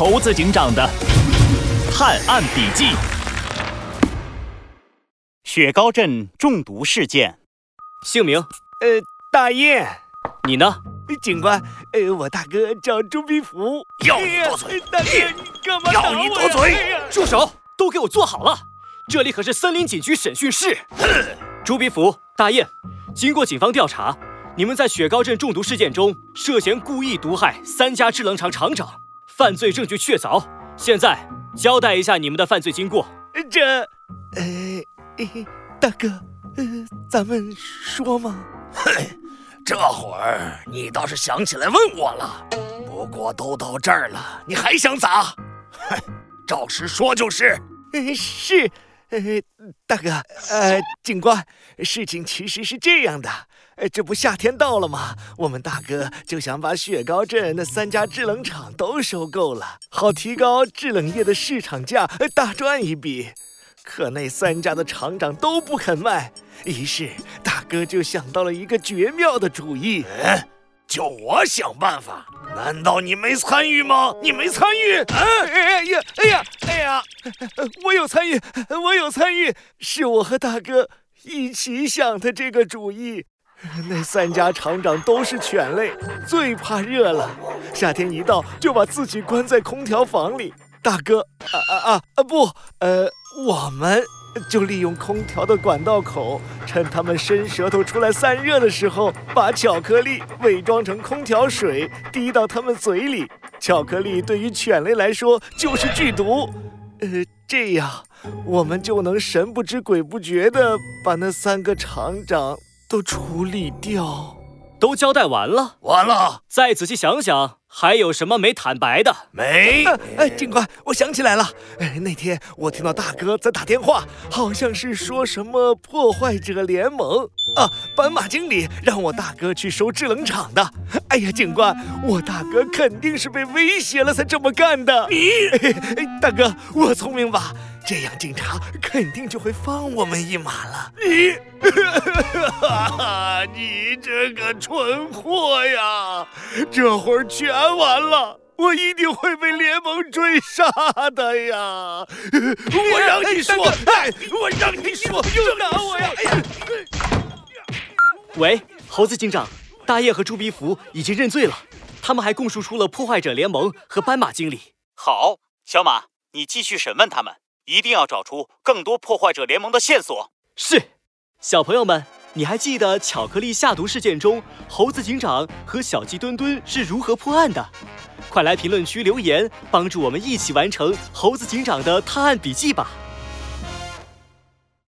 猴子警长的探案笔记：雪糕镇中毒事件。姓名？呃，大雁。你呢？警官，呃，我大哥叫朱必福。要你多嘴！大哥，你干嘛要你多嘴！住手！都给我坐好了！这里可是森林警局审讯室。朱必福、大雁，经过警方调查。你们在雪糕镇中毒事件中涉嫌故意毒害三家制冷厂厂长，犯罪证据确凿。现在交代一下你们的犯罪经过。这，呃，大哥，呃，咱们说吗？嘿，这会儿你倒是想起来问我了。不过都到这儿了，你还想咋？哼，照实说就是。是，呃，大哥，呃，警官，事情其实是这样的。哎，这不夏天到了吗？我们大哥就想把雪糕镇那三家制冷厂都收购了，好提高制冷液的市场价，大赚一笔。可那三家的厂长都不肯卖，于是大哥就想到了一个绝妙的主意。嗯，就我想办法？难道你没参与吗？你没参与？哎呀，哎呀，哎呀，我有参与，我有参与，是我和大哥一起想的这个主意。那三家厂长都是犬类，最怕热了。夏天一到，就把自己关在空调房里。大哥，啊啊啊啊！不，呃，我们就利用空调的管道口，趁他们伸舌头出来散热的时候，把巧克力伪装成空调水滴到他们嘴里。巧克力对于犬类来说就是剧毒，呃，这样我们就能神不知鬼不觉地把那三个厂长。都处理掉，都交代完了，完了。再仔细想想，还有什么没坦白的？没。哎，警官，我想起来了。哎，那天我听到大哥在打电话，好像是说什么破坏者联盟啊，斑马经理让我大哥去收制冷厂的。哎呀，警官，我大哥肯定是被威胁了才这么干的。你，大哥，我聪明吧？这样警察肯定就会放我们一马了。你，你这个蠢货呀！这会儿全完了，我一定会被联盟追杀的呀！我让你说，我让你说，又打我呀！喂，猴子警长，大叶和朱鼻福已经认罪了，他们还供述出了破坏者联盟和斑马经理。好，小马，你继续审问他们。一定要找出更多破坏者联盟的线索。是，小朋友们，你还记得巧克力下毒事件中，猴子警长和小鸡墩墩是如何破案的？快来评论区留言，帮助我们一起完成猴子警长的探案笔记吧！